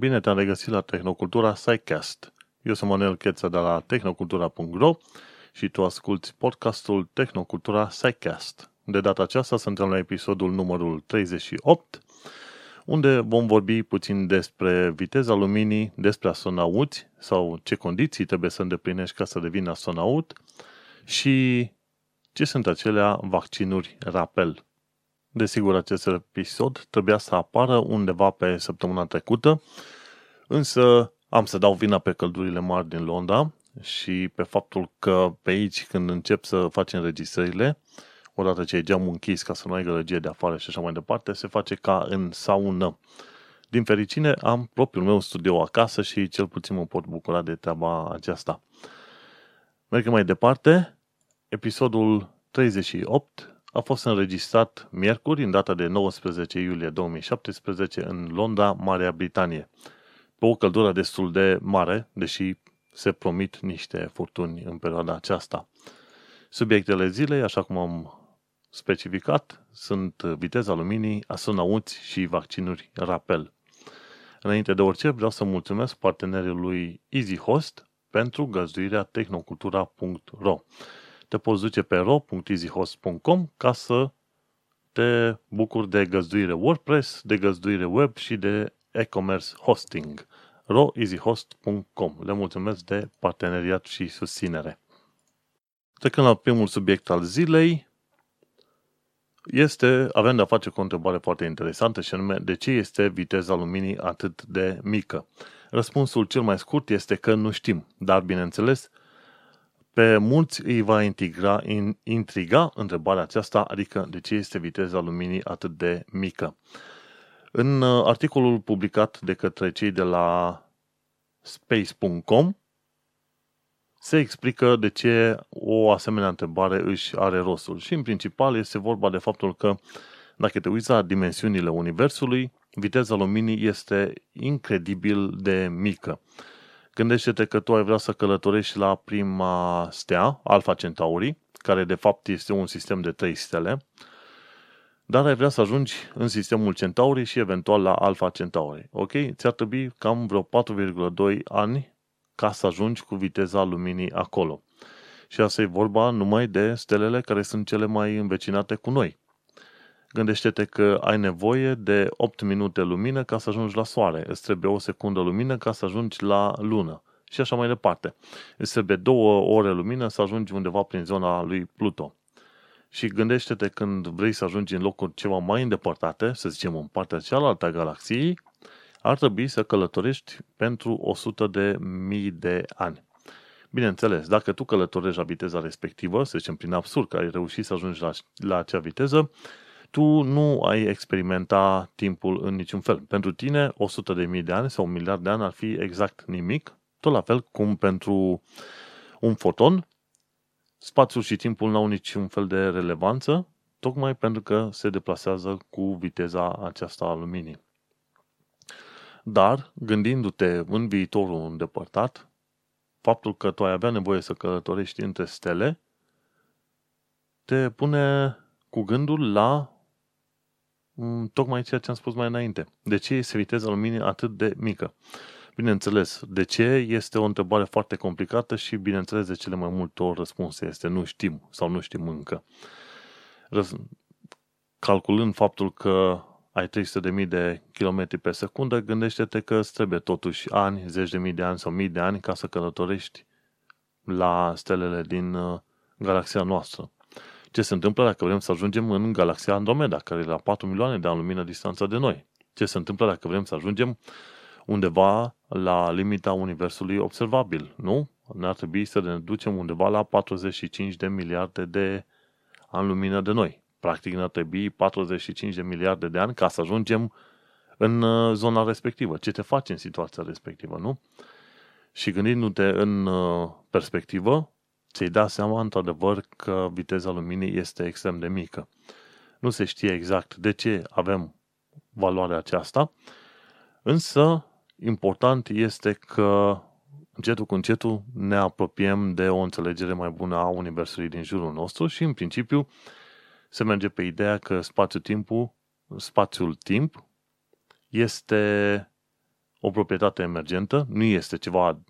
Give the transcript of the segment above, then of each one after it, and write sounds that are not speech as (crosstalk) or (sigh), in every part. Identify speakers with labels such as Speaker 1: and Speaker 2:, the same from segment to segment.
Speaker 1: Bine te-am regăsit la Tehnocultura SciCast. Eu sunt Manuel Cheța de la tehnocultura.ro și tu asculti podcastul Tehnocultura SciCast. De data aceasta suntem la episodul numărul 38, unde vom vorbi puțin despre viteza luminii, despre astronauți sau ce condiții trebuie să îndeplinești ca să devii astronaut și ce sunt acelea vaccinuri rapel. Desigur, acest episod trebuia să apară undeva pe săptămâna trecută, însă am să dau vina pe căldurile mari din Londra și pe faptul că pe aici, când încep să facem înregistrările, odată ce e geamul închis ca să nu ai gălăgie de afară și așa mai departe, se face ca în saună. Din fericire, am propriul meu studio acasă și cel puțin mă pot bucura de treaba aceasta. Mergem mai departe. Episodul 38 a fost înregistrat miercuri, în data de 19 iulie 2017, în Londra, Marea Britanie. Pe o căldură destul de mare, deși se promit niște furtuni în perioada aceasta. Subiectele zilei, așa cum am specificat, sunt viteza luminii, astronauți și vaccinuri rapel. Înainte de orice, vreau să mulțumesc partenerului EasyHost pentru găzduirea tehnocultura.ro te poți duce pe ro.easyhost.com ca să te bucuri de găzduire WordPress, de găzduire web și de e-commerce hosting. roeasyhost.com Le mulțumesc de parteneriat și susținere. Trecând la primul subiect al zilei, este, avem de-a face cu o întrebare foarte interesantă și anume, de ce este viteza luminii atât de mică? Răspunsul cel mai scurt este că nu știm, dar bineînțeles, pe mulți îi va intriga, intriga întrebarea aceasta, adică de ce este viteza luminii atât de mică. În uh, articolul publicat de către cei de la space.com se explică de ce o asemenea întrebare își are rostul. Și în principal este vorba de faptul că dacă te uiți la dimensiunile Universului, viteza luminii este incredibil de mică. Gândește-te că tu ai vrea să călătorești la prima stea, Alpha Centauri, care de fapt este un sistem de trei stele, dar ai vrea să ajungi în sistemul Centauri și eventual la Alpha Centauri. Ok? Ți-ar trebui cam vreo 4,2 ani ca să ajungi cu viteza luminii acolo. Și asta e vorba numai de stelele care sunt cele mai învecinate cu noi. Gândește-te că ai nevoie de 8 minute lumină ca să ajungi la soare, îți trebuie o secundă lumină ca să ajungi la lună și așa mai departe. Îți trebuie două ore lumină să ajungi undeva prin zona lui Pluto. Și gândește-te când vrei să ajungi în locuri ceva mai îndepărtate, să zicem în partea cealaltă a galaxiei, ar trebui să călătorești pentru 100 de mii de ani. Bineînțeles, dacă tu călătorești la viteza respectivă, să zicem prin absurd că ai reușit să ajungi la, la acea viteză, tu nu ai experimenta timpul în niciun fel. Pentru tine, 100 de mii de ani sau un miliard de ani ar fi exact nimic, tot la fel cum pentru un foton, spațiul și timpul n-au niciun fel de relevanță, tocmai pentru că se deplasează cu viteza aceasta a luminii. Dar, gândindu-te în viitorul îndepărtat, faptul că tu ai avea nevoie să călătorești între stele, te pune cu gândul la Mm, tocmai ceea ce am spus mai înainte. De ce este viteza luminii atât de mică? Bineînțeles, de ce este o întrebare foarte complicată și, bineînțeles, de cele mai multe ori răspunsul este nu știm sau nu știm încă. Calculând faptul că ai 300.000 de km pe secundă, gândește-te că îți trebuie totuși ani, zeci de mii de ani sau mii de ani ca să călătorești la stelele din uh, galaxia noastră ce se întâmplă dacă vrem să ajungem în galaxia Andromeda, care e la 4 milioane de ani lumină distanță de noi. Ce se întâmplă dacă vrem să ajungem undeva la limita universului observabil, nu? Ne-ar trebui să ne ducem undeva la 45 de miliarde de ani lumină de noi. Practic ne-ar trebui 45 de miliarde de ani ca să ajungem în uh, zona respectivă. Ce te faci în situația respectivă, nu? Și gândindu-te în uh, perspectivă, ți-ai da seama într-adevăr că viteza luminii este extrem de mică. Nu se știe exact de ce avem valoarea aceasta, însă important este că încetul cu încetul ne apropiem de o înțelegere mai bună a Universului din jurul nostru și în principiu se merge pe ideea că spațiul-timpul, spațiul-timp este o proprietate emergentă, nu este ceva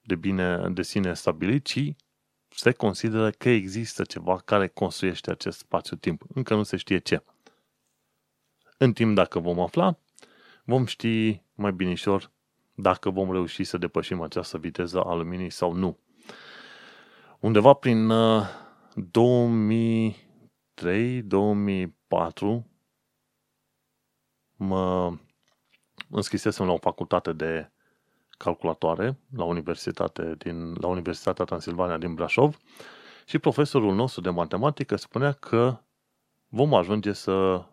Speaker 1: de bine de sine stabilit, ci se consideră că există ceva care construiește acest spațiu-timp. Încă nu se știe ce. În timp, dacă vom afla, vom ști mai binișor dacă vom reuși să depășim această viteză a luminii sau nu. Undeva prin 2003, uh, 2004, mă înscrisesem la o facultate de calculatoare la, universitate din, la Universitatea Transilvania din Brașov și profesorul nostru de matematică spunea că vom ajunge să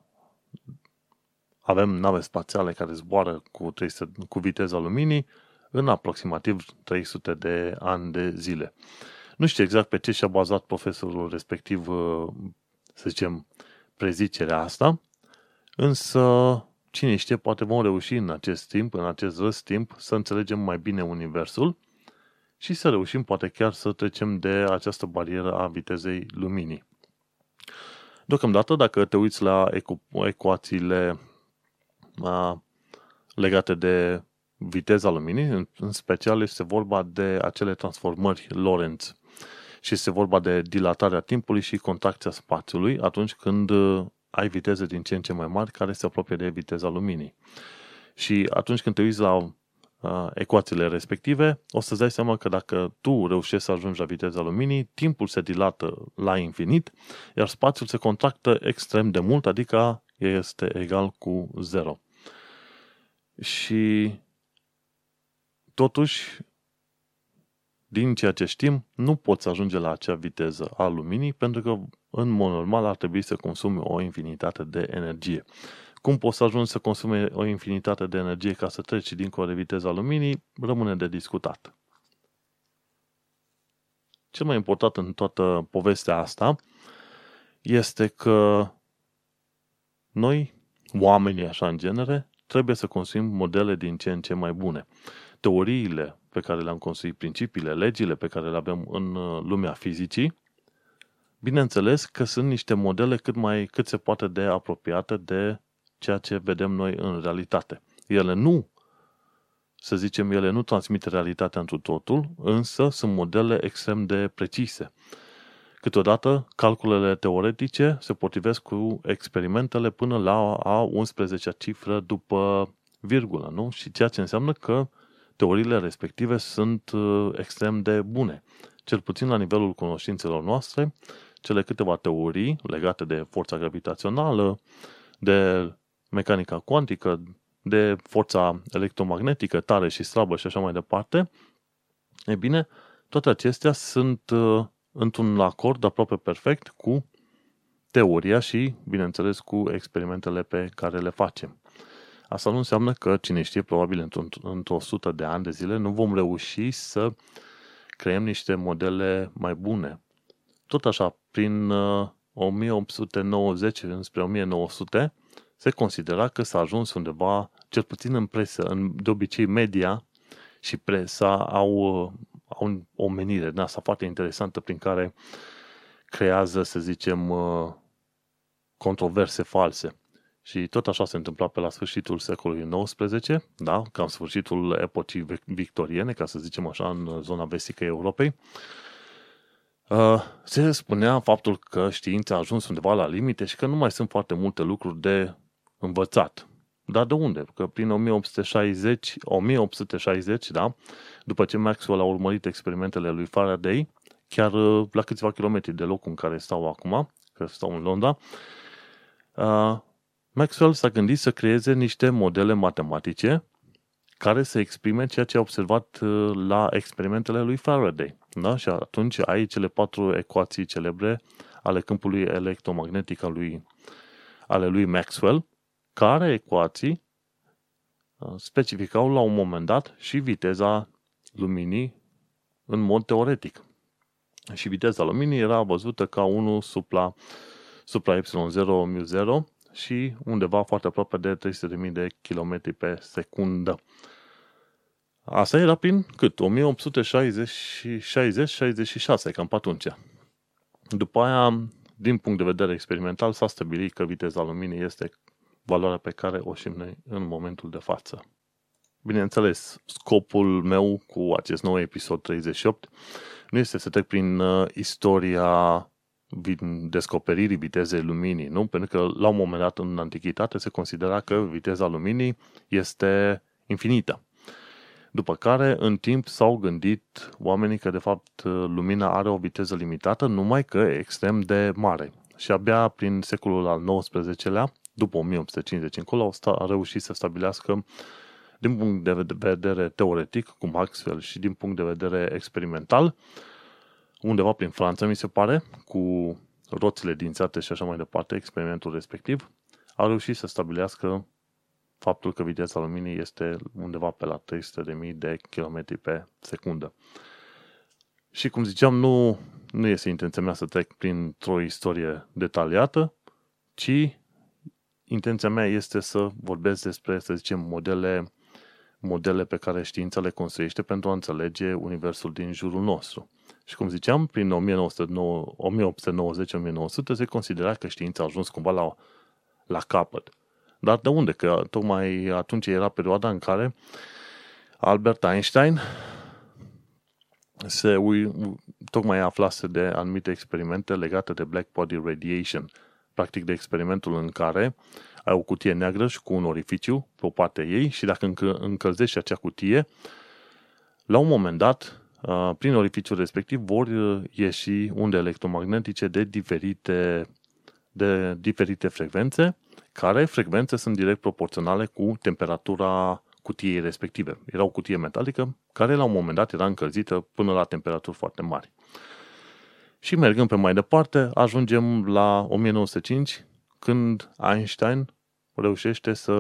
Speaker 1: avem nave spațiale care zboară cu, 300, cu viteza luminii în aproximativ 300 de ani de zile. Nu știu exact pe ce și-a bazat profesorul respectiv, uh, să zicem, prezicerea asta, însă cine știe, poate vom reuși în acest timp, în acest răst timp, să înțelegem mai bine Universul și să reușim poate chiar să trecem de această barieră a vitezei luminii. Deocamdată, dacă te uiți la ecuațiile a, legate de viteza luminii, în, în special este vorba de acele transformări Lorentz și este vorba de dilatarea timpului și contracția spațiului atunci când ai viteze din ce în ce mai mari care se apropie de viteza luminii. Și atunci când te uiți la uh, ecuațiile respective, o să-ți dai seama că dacă tu reușești să ajungi la viteza luminii, timpul se dilată la infinit, iar spațiul se contractă extrem de mult, adică este egal cu 0. Și totuși, din ceea ce știm, nu poți ajunge la acea viteză a luminii pentru că în mod normal ar trebui să consume o infinitate de energie. Cum poți să ajungi să consume o infinitate de energie ca să treci dincolo de viteza luminii, rămâne de discutat. Cel mai important în toată povestea asta este că noi, oamenii așa în genere, trebuie să construim modele din ce în ce mai bune. Teoriile pe care le-am construit, principiile, legile pe care le avem în uh, lumea fizicii, bineînțeles că sunt niște modele cât, mai, cât se poate de apropiate de ceea ce vedem noi în realitate. Ele nu, să zicem, ele nu transmit realitatea întru totul, însă sunt modele extrem de precise. Câteodată, calculele teoretice se potrivesc cu experimentele până la a 11 cifră după virgulă, nu? Și ceea ce înseamnă că teoriile respective sunt uh, extrem de bune. Cel puțin la nivelul cunoștințelor noastre, cele câteva teorii legate de forța gravitațională, de mecanica cuantică, de forța electromagnetică tare și slabă și așa mai departe, e bine, toate acestea sunt uh, într-un acord aproape perfect cu teoria și, bineînțeles, cu experimentele pe care le facem. Asta nu înseamnă că, cine știe, probabil într-o sută de ani de zile nu vom reuși să creăm niște modele mai bune. Tot așa, prin 1890 uh, înspre 1900, se considera că s-a ajuns undeva, cel puțin în presă, în, de obicei media și presa au, uh, au o menire din asta foarte interesantă prin care creează, să zicem, uh, controverse false. Și tot așa se întâmpla pe la sfârșitul secolului XIX, da? cam sfârșitul epocii victoriene, ca să zicem așa, în zona vestică Europei. Uh, se spunea faptul că știința a ajuns undeva la limite și că nu mai sunt foarte multe lucruri de învățat. Dar de unde? Că prin 1860, 1860, da, după ce Maxwell a urmărit experimentele lui Faraday, chiar uh, la câțiva kilometri de locul în care stau acum, că stau în Londra, uh, Maxwell s-a gândit să creeze niște modele matematice care să exprime ceea ce a observat uh, la experimentele lui Faraday. Da? Și atunci ai cele patru ecuații celebre ale câmpului electromagnetic al lui, ale lui Maxwell, care ecuații uh, specificau la un moment dat și viteza luminii în mod teoretic. Și viteza luminii era văzută ca 1 supra, supra epsilon 0 mu0 și undeva foarte aproape de 300.000 de km pe secundă. Asta era prin cât? 1860-66, cam pe atunci. După aia, din punct de vedere experimental, s-a stabilit că viteza luminii este valoarea pe care o știm noi în momentul de față. bineînțeles, scopul meu cu acest nou episod 38 nu este să trec prin uh, istoria descoperirii vitezei luminii, nu? Pentru că la un moment dat în antichitate se considera că viteza luminii este infinită. După care, în timp, s-au gândit oamenii că, de fapt, lumina are o viteză limitată, numai că e extrem de mare. Și abia prin secolul al XIX-lea, după 1850 încolo, au reușit să stabilească din punct de vedere teoretic, cu Maxwell, și din punct de vedere experimental, undeva prin Franța, mi se pare, cu roțile dințate și așa mai departe, experimentul respectiv, a reușit să stabilească faptul că viteza luminii este undeva pe la 300.000 de km pe secundă. Și cum ziceam, nu, nu este intenția mea să trec printr-o istorie detaliată, ci intenția mea este să vorbesc despre, să zicem, modele, modele pe care știința le construiește pentru a înțelege universul din jurul nostru. Și cum ziceam, prin 1890-1900 se considera că știința a ajuns cumva la, la capăt. Dar de unde? Că tocmai atunci era perioada în care Albert Einstein se ui, tocmai aflase de anumite experimente legate de black body radiation. Practic de experimentul în care ai o cutie neagră și cu un orificiu pe o parte ei și dacă încălzești acea cutie, la un moment dat, prin orificiul respectiv vor ieși unde electromagnetice de diferite, de diferite frecvențe care frecvențe sunt direct proporționale cu temperatura cutiei respective. Era o cutie metalică care la un moment dat era încălzită până la temperaturi foarte mari. Și mergând pe mai departe, ajungem la 1905, când Einstein reușește să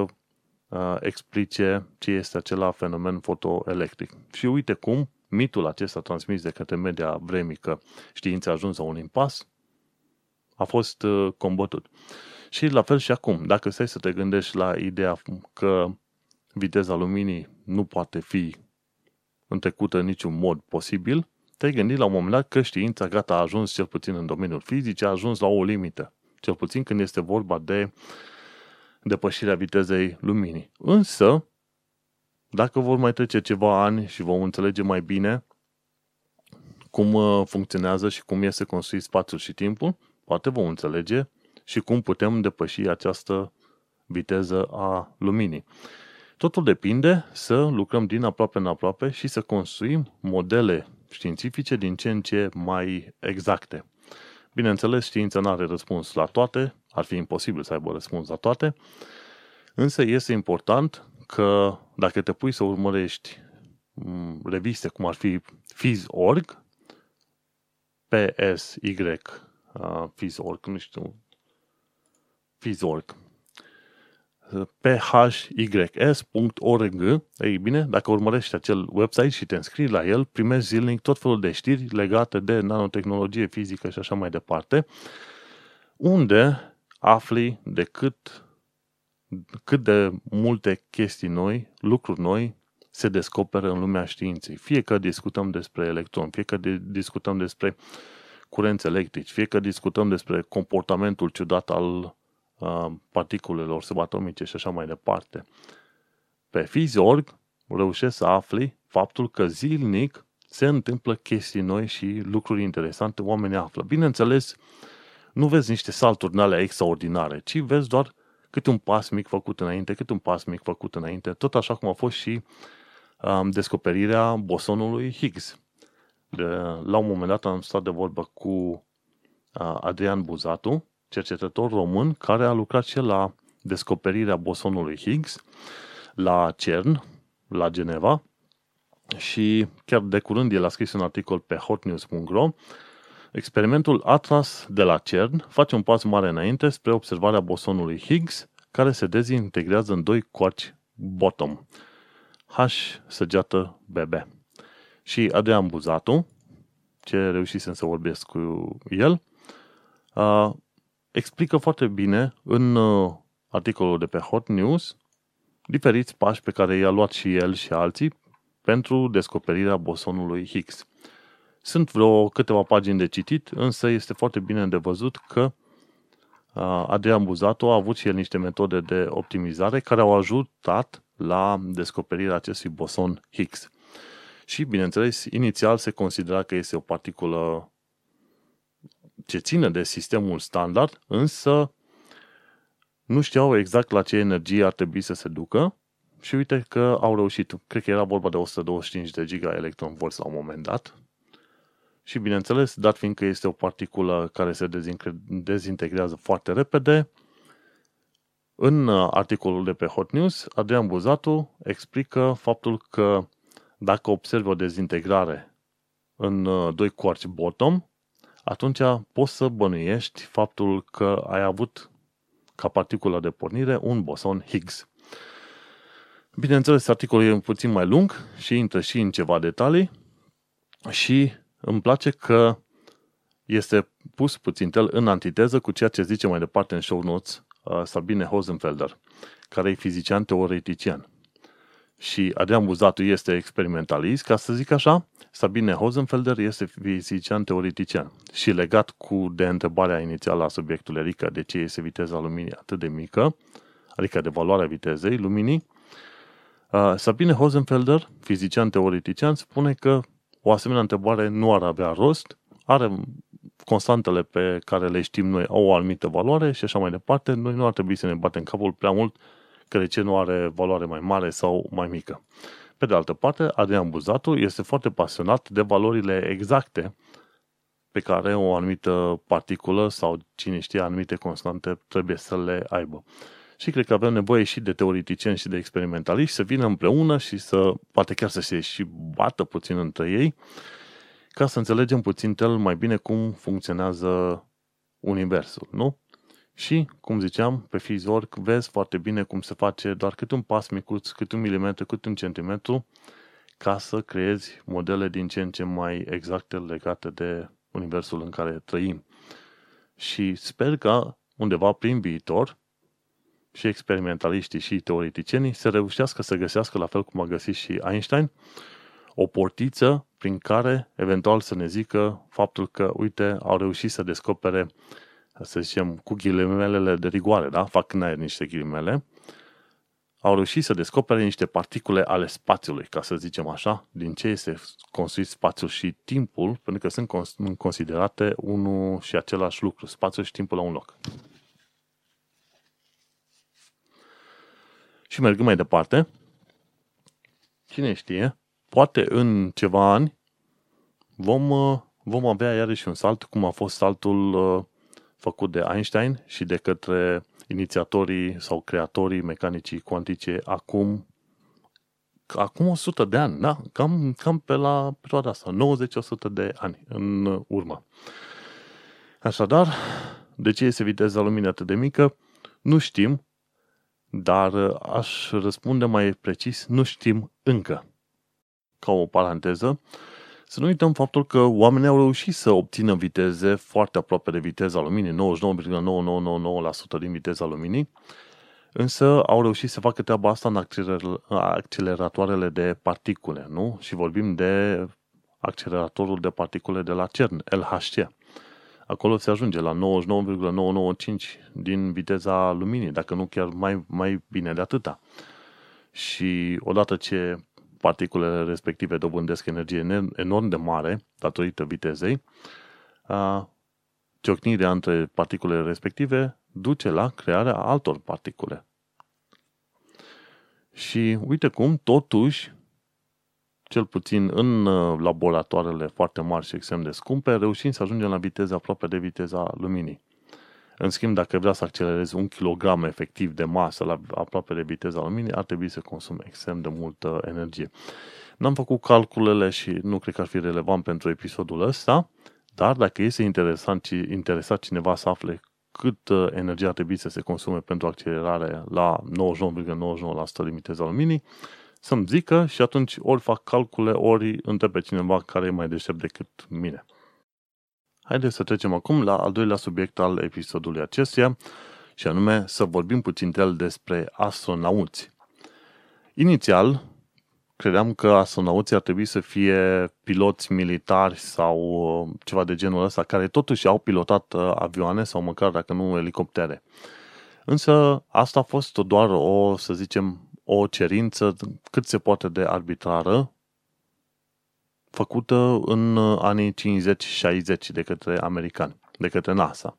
Speaker 1: uh, explice ce este acela fenomen fotoelectric. Și uite cum mitul acesta transmis de către media vremică știința a ajuns la un impas, a fost uh, combătut. Și la fel și acum, dacă stai să te gândești la ideea că viteza luminii nu poate fi întrecută în niciun mod posibil, te-ai gândit la un moment dat că știința gata a ajuns cel puțin în domeniul fizic, a ajuns la o limită. Cel puțin când este vorba de depășirea vitezei luminii. Însă, dacă vor mai trece ceva ani și vom înțelege mai bine cum uh, funcționează și cum este construit spațiul și timpul, poate vom înțelege și cum putem depăși această viteză a luminii. Totul depinde să lucrăm din aproape în aproape și să construim modele științifice din ce în ce mai exacte. Bineînțeles, știința nu are răspuns la toate, ar fi imposibil să aibă răspuns la toate, însă este important că dacă te pui să urmărești mm, reviste cum ar fi Phys.org, PSY, uh, Phys.org, nu știu, Phys.org, phys.org, ei bine, dacă urmărești acel website și te înscrii la el, primești zilnic tot felul de știri legate de nanotehnologie fizică și așa mai departe, unde afli de cât, cât de multe chestii noi, lucruri noi, se descoperă în lumea științei. Fie că discutăm despre electron, fie că discutăm despre curenți electrici, fie că discutăm despre comportamentul ciudat al particulelor subatomice și așa mai departe. Pe Physiorg reușești să afli faptul că zilnic se întâmplă chestii noi și lucruri interesante, oamenii află. Bineînțeles, nu vezi niște salturi în alea extraordinare, ci vezi doar câte un pas mic făcut înainte, câte un pas mic făcut înainte, tot așa cum a fost și um, descoperirea bosonului Higgs. De, la un moment dat am stat de vorbă cu uh, Adrian Buzatu, cercetător român care a lucrat și la descoperirea bosonului Higgs la CERN, la Geneva, și chiar de curând el a scris un articol pe hotnews.ro Experimentul Atlas de la CERN face un pas mare înainte spre observarea bosonului Higgs, care se dezintegrează în doi coarci bottom, H săgeată BB. Și Adrian Buzatu, ce reușisem să vorbesc cu el, explică foarte bine în uh, articolul de pe Hot News diferiți pași pe care i-a luat și el și alții pentru descoperirea bosonului Higgs. Sunt vreo câteva pagini de citit, însă este foarte bine de văzut că Adrian Buzato a avut și el niște metode de optimizare care au ajutat la descoperirea acestui boson Higgs. Și, bineînțeles, inițial se considera că este o particulă ce ține de sistemul standard, însă nu știau exact la ce energie ar trebui să se ducă și uite că au reușit. Cred că era vorba de 125 de giga electron volts la un moment dat. Și bineînțeles, dat fiindcă este o particulă care se dezintegrează foarte repede, în articolul de pe Hot News, Adrian Buzatu explică faptul că dacă observi o dezintegrare în uh, doi quarks bottom, atunci poți să bănuiești faptul că ai avut ca particulă de pornire un boson Higgs. Bineînțeles, articolul e puțin mai lung și intră și în ceva detalii și îmi place că este pus puțin tel în antiteză cu ceea ce zice mai departe în show notes uh, Sabine Hosenfelder, care e fizician teoretician. Și Adrian Buzatu este experimentalist, ca să zic așa, Sabine Hosenfelder este fizician teoretician. Și legat cu de întrebarea inițială a subiectului, adică de ce este viteza luminii atât de mică, adică de valoarea vitezei luminii, uh, Sabine Hosenfelder, fizician teoretician, spune că o asemenea întrebare nu ar avea rost, are constantele pe care le știm noi au o anumită valoare și așa mai departe, noi nu ar trebui să ne batem capul prea mult că de ce nu are valoare mai mare sau mai mică. Pe de altă parte, Adrian Buzatu este foarte pasionat de valorile exacte pe care o anumită particulă sau cine știe anumite constante trebuie să le aibă. Și cred că avem nevoie și de teoreticieni și de experimentaliști să vină împreună și să, poate chiar să se și bată puțin între ei, ca să înțelegem puțin tel mai bine cum funcționează universul, nu? Și, cum ziceam, pe Fizor vezi foarte bine cum se face doar cât un pas micuț, cât un milimetru, cât un centimetru, ca să creezi modele din ce în ce mai exacte legate de universul în care trăim. Și sper că undeva prin viitor și experimentaliștii și teoreticienii să reușească să găsească, la fel cum a găsit și Einstein, o portiță prin care eventual să ne zică faptul că, uite, au reușit să descopere, să zicem, cu ghilimelele de rigoare, da? Fac în aer niște ghilimele, au reușit să descopere niște particule ale spațiului, ca să zicem așa, din ce este construit spațiul și timpul, pentru că sunt considerate unul și același lucru, spațiul și timpul la un loc. Și mergând mai departe, cine știe, poate în ceva ani vom, uh, vom avea iarăși un salt, cum a fost saltul uh, făcut de Einstein și de către inițiatorii sau creatorii mecanicii cuantice acum acum 100 de ani, da? Cam, cam pe la perioada asta, 90-100 de ani în urmă. Așadar, de ce este viteza luminii atât de mică? Nu știm, dar uh, aș răspunde mai precis, nu știm încă. Ca o paranteză, să nu uităm faptul că oamenii au reușit să obțină viteze foarte aproape de viteza luminii, 99,9999% din viteza luminii, însă au reușit să facă treaba asta în acceleratoarele de particule, nu? Și vorbim de acceleratorul de particule de la CERN, LHC acolo se ajunge la 99,995 din viteza luminii, dacă nu chiar mai, mai bine de atâta. Și odată ce particulele respective dobândesc energie enorm de mare, datorită vitezei, ciocnirea între particulele respective duce la crearea altor particule. Și uite cum, totuși, cel puțin în uh, laboratoarele foarte mari și extrem de scumpe, reușim să ajungem la viteza aproape de viteza luminii. În schimb, dacă vrea să accelerezi un kilogram efectiv de masă la aproape de viteza luminii, ar trebui să consume extrem de multă energie. N-am făcut calculele și nu cred că ar fi relevant pentru episodul ăsta, dar dacă este interesant, interesat cineva să afle cât uh, energie ar trebui să se consume pentru accelerare la 99,99% din viteza luminii, să-mi zică și atunci ori fac calcule, ori întreb pe cineva care e mai deștept decât mine. Haideți să trecem acum la al doilea subiect al episodului acestuia, și anume să vorbim puțin el despre astronauți. Inițial, credeam că astronauții ar trebui să fie piloți militari sau uh, ceva de genul ăsta, care totuși au pilotat uh, avioane sau măcar dacă nu elicoptere. Însă asta a fost doar o, să zicem, o cerință cât se poate de arbitrară făcută în anii 50-60 de către americani, de către NASA.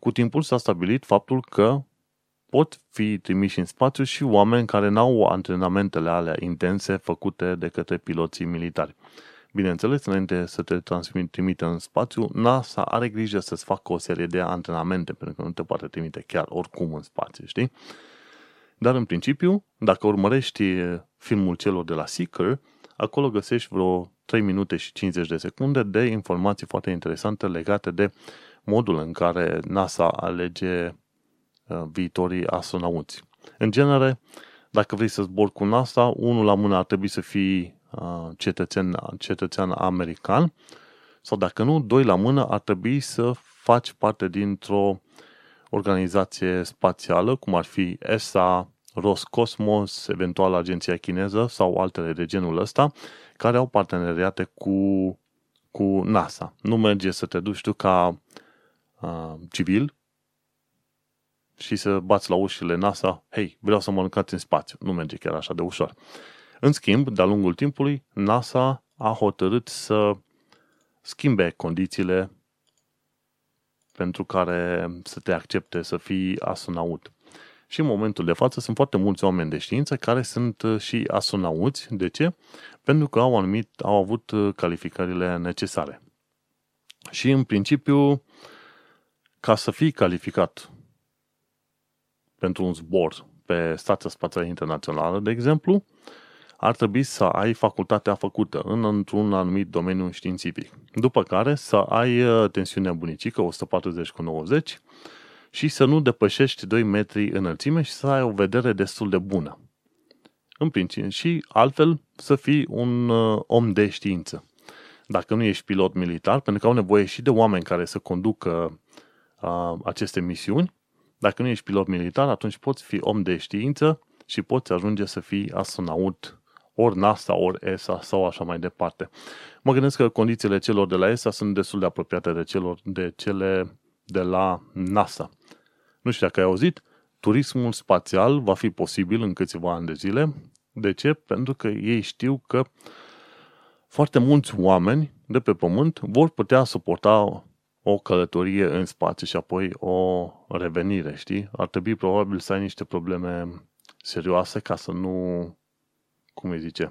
Speaker 1: Cu timpul s-a stabilit faptul că pot fi trimiși în spațiu și oameni care n-au antrenamentele alea intense făcute de către piloții militari. Bineînțeles, înainte să te trimită în spațiu, NASA are grijă să-ți facă o serie de antrenamente, pentru că nu te poate trimite chiar oricum în spațiu, știi? Dar în principiu, dacă urmărești filmul celor de la Seeker, acolo găsești vreo 3 minute și 50 de secunde de informații foarte interesante legate de modul în care NASA alege uh, viitorii astronauți. În genere, dacă vrei să zbori cu NASA, unul la mână ar trebui să fii uh, cetățean, cetățean american sau dacă nu, doi la mână ar trebui să faci parte dintr-o organizație spațială, cum ar fi ESA, Roscosmos, eventual agenția chineză sau altele de genul ăsta, care au parteneriate cu, cu NASA. Nu merge să te duci tu ca uh, civil și să bați la ușile NASA, hei, vreau să mă aruncați în spațiu. Nu merge chiar așa de ușor. În schimb, de-a lungul timpului, NASA a hotărât să schimbe condițiile pentru care să te accepte să fii astronaut. Și în momentul de față sunt foarte mulți oameni de știință care sunt uh, și astronauți. De ce? Pentru că au, anumit, au avut uh, calificările necesare. Și în principiu, ca să fii calificat pentru un zbor pe Stația Spațială Internațională, de exemplu, ar trebui să ai facultatea făcută în, într-un anumit domeniu științific. După care să ai uh, tensiunea bunicică 140 cu 90 și să nu depășești 2 metri înălțime și să ai o vedere destul de bună. În principiu, și altfel să fii un uh, om de știință. Dacă nu ești pilot militar, pentru că au nevoie și de oameni care să conducă uh, aceste misiuni, dacă nu ești pilot militar, atunci poți fi om de știință și poți ajunge să fii astronaut ori NASA, ori ESA sau așa mai departe. Mă gândesc că condițiile celor de la ESA sunt destul de apropiate de, celor, de cele de la NASA. Nu știu dacă ai auzit, turismul spațial va fi posibil în câțiva ani de zile. De ce? Pentru că ei știu că foarte mulți oameni de pe Pământ vor putea suporta o călătorie în spațiu și apoi o revenire, știi? Ar trebui probabil să ai niște probleme serioase ca să nu, cum îi zice,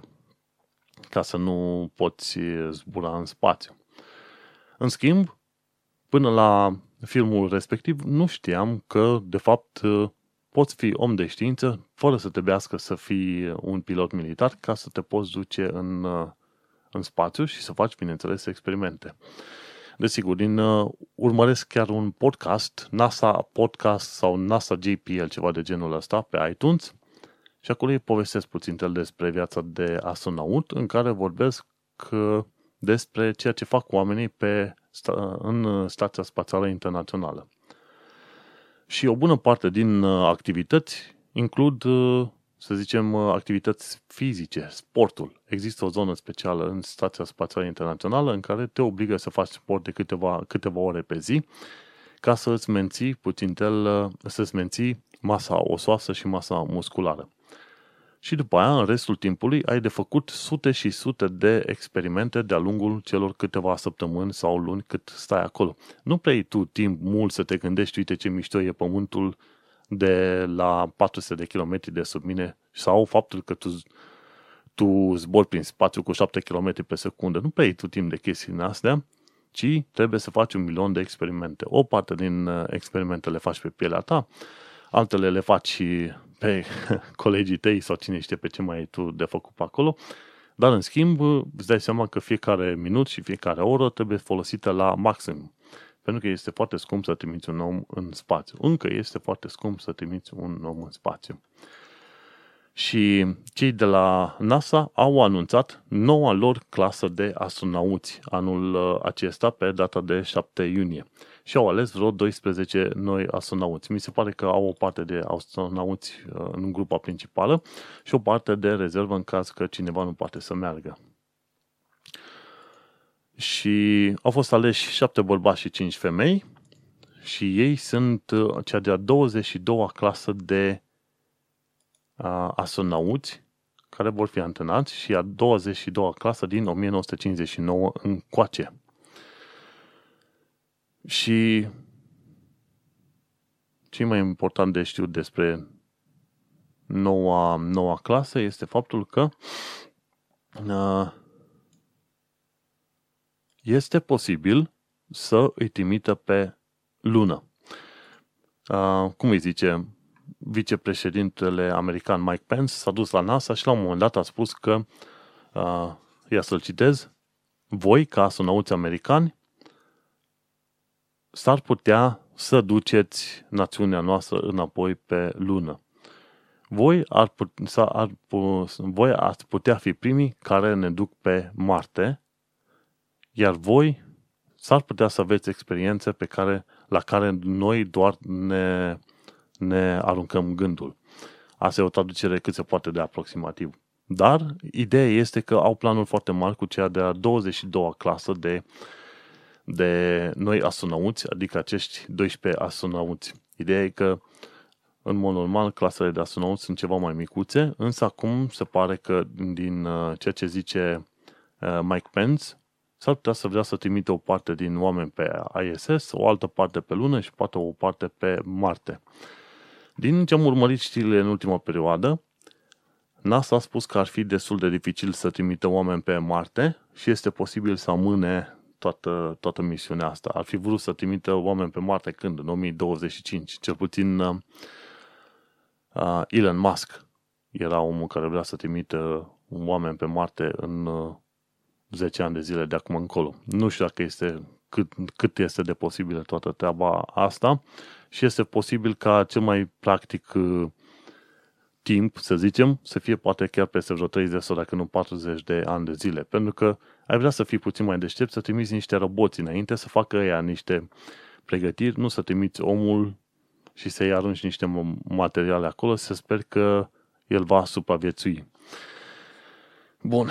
Speaker 1: ca să nu poți zbura în spațiu. În schimb, până la filmul respectiv, nu știam că, de fapt, poți fi om de știință fără să trebuiască să fii un pilot militar ca să te poți duce în, în spațiu și să faci, bineînțeles, experimente. Desigur, din uh, urmăresc chiar un podcast, NASA Podcast sau NASA JPL, ceva de genul ăsta, pe iTunes și acolo îi povestesc puțin despre viața de astronaut, în care vorbesc uh, despre ceea ce fac oamenii pe în Stația Spațială Internațională. Și o bună parte din uh, activități includ, uh, să zicem, uh, activități fizice, sportul. Există o zonă specială în Stația Spațială Internațională în care te obligă să faci sport de câteva, câteva ore pe zi ca să îți menții puțin tel, să-ți menții masa osoasă și masa musculară și după aia, în restul timpului, ai de făcut sute și sute de experimente de-a lungul celor câteva săptămâni sau luni cât stai acolo. Nu prea ai tu timp mult să te gândești, uite ce mișto e pământul de la 400 de kilometri de sub mine sau faptul că tu, tu zbori prin spațiu cu 7 km pe secundă. Nu prea ai tu timp de chestiile astea, ci trebuie să faci un milion de experimente. O parte din uh, experimente le faci pe pielea ta, altele le faci pe (laughs) colegii tăi sau cine știe pe ce mai ai tu de făcut pe acolo, dar în schimb îți dai seama că fiecare minut și fiecare oră trebuie folosită la maxim. Pentru că este foarte scump să trimiți un om în spațiu. Încă este foarte scump să trimiți un om în spațiu. Și cei de la NASA au anunțat noua lor clasă de astronauți anul uh, acesta pe data de 7 iunie. Și au ales vreo 12 noi astronauți. Mi se pare că au o parte de astronauți uh, în grupa principală și o parte de rezervă în caz că cineva nu poate să meargă. Și au fost aleși 7 bărbați și 5 femei și ei sunt uh, cea de-a 22-a clasă de uh, astronauți care vor fi antrenați și a 22-a clasă din 1959 încoace. Și ce mai important de știut despre noua, noua clasă este faptul că uh, este posibil să îi trimită pe lună. Uh, cum îi zice, vicepreședintele american Mike Pence s-a dus la NASA și la un moment dat a spus că, uh, ia să-l citez, voi, ca astronauți americani, s-ar putea să duceți națiunea noastră înapoi pe lună. Voi, ar put, ar, voi ați putea fi primii care ne duc pe Marte, iar voi s-ar putea să aveți experiențe pe care, la care noi doar ne, ne aruncăm gândul. Asta e o traducere cât se poate de aproximativ. Dar ideea este că au planuri foarte mari cu cea de-a 22-a clasă de, de noi astronauți, adică acești 12 astronauți. Ideea e că, în mod normal, clasele de astronauți sunt ceva mai micuțe, însă acum se pare că din uh, ceea ce zice uh, Mike Pence, s-ar putea să vrea să trimite o parte din oameni pe ISS, o altă parte pe lună și poate o parte pe Marte. Din ce am urmărit știrile în ultima perioadă, NASA a spus că ar fi destul de dificil să trimită oameni pe Marte și este posibil să amâne toată, toată misiunea asta. Ar fi vrut să trimită oameni pe Marte când? În 2025. Cel puțin uh, uh, Elon Musk era omul care vrea să trimită oameni pe Marte în uh, 10 ani de zile de acum încolo. Nu știu dacă este cât, cât este de posibilă toată treaba asta și este posibil ca cel mai practic uh, timp, să zicem, să fie poate chiar peste vreo 30 sau dacă nu 40 de ani de zile. Pentru că ai vrea să fii puțin mai deștept, să trimiți niște roboți înainte, să facă ea niște pregătiri, nu să trimiți omul și să-i arunci niște materiale acolo, să sper că el va supraviețui. Bun.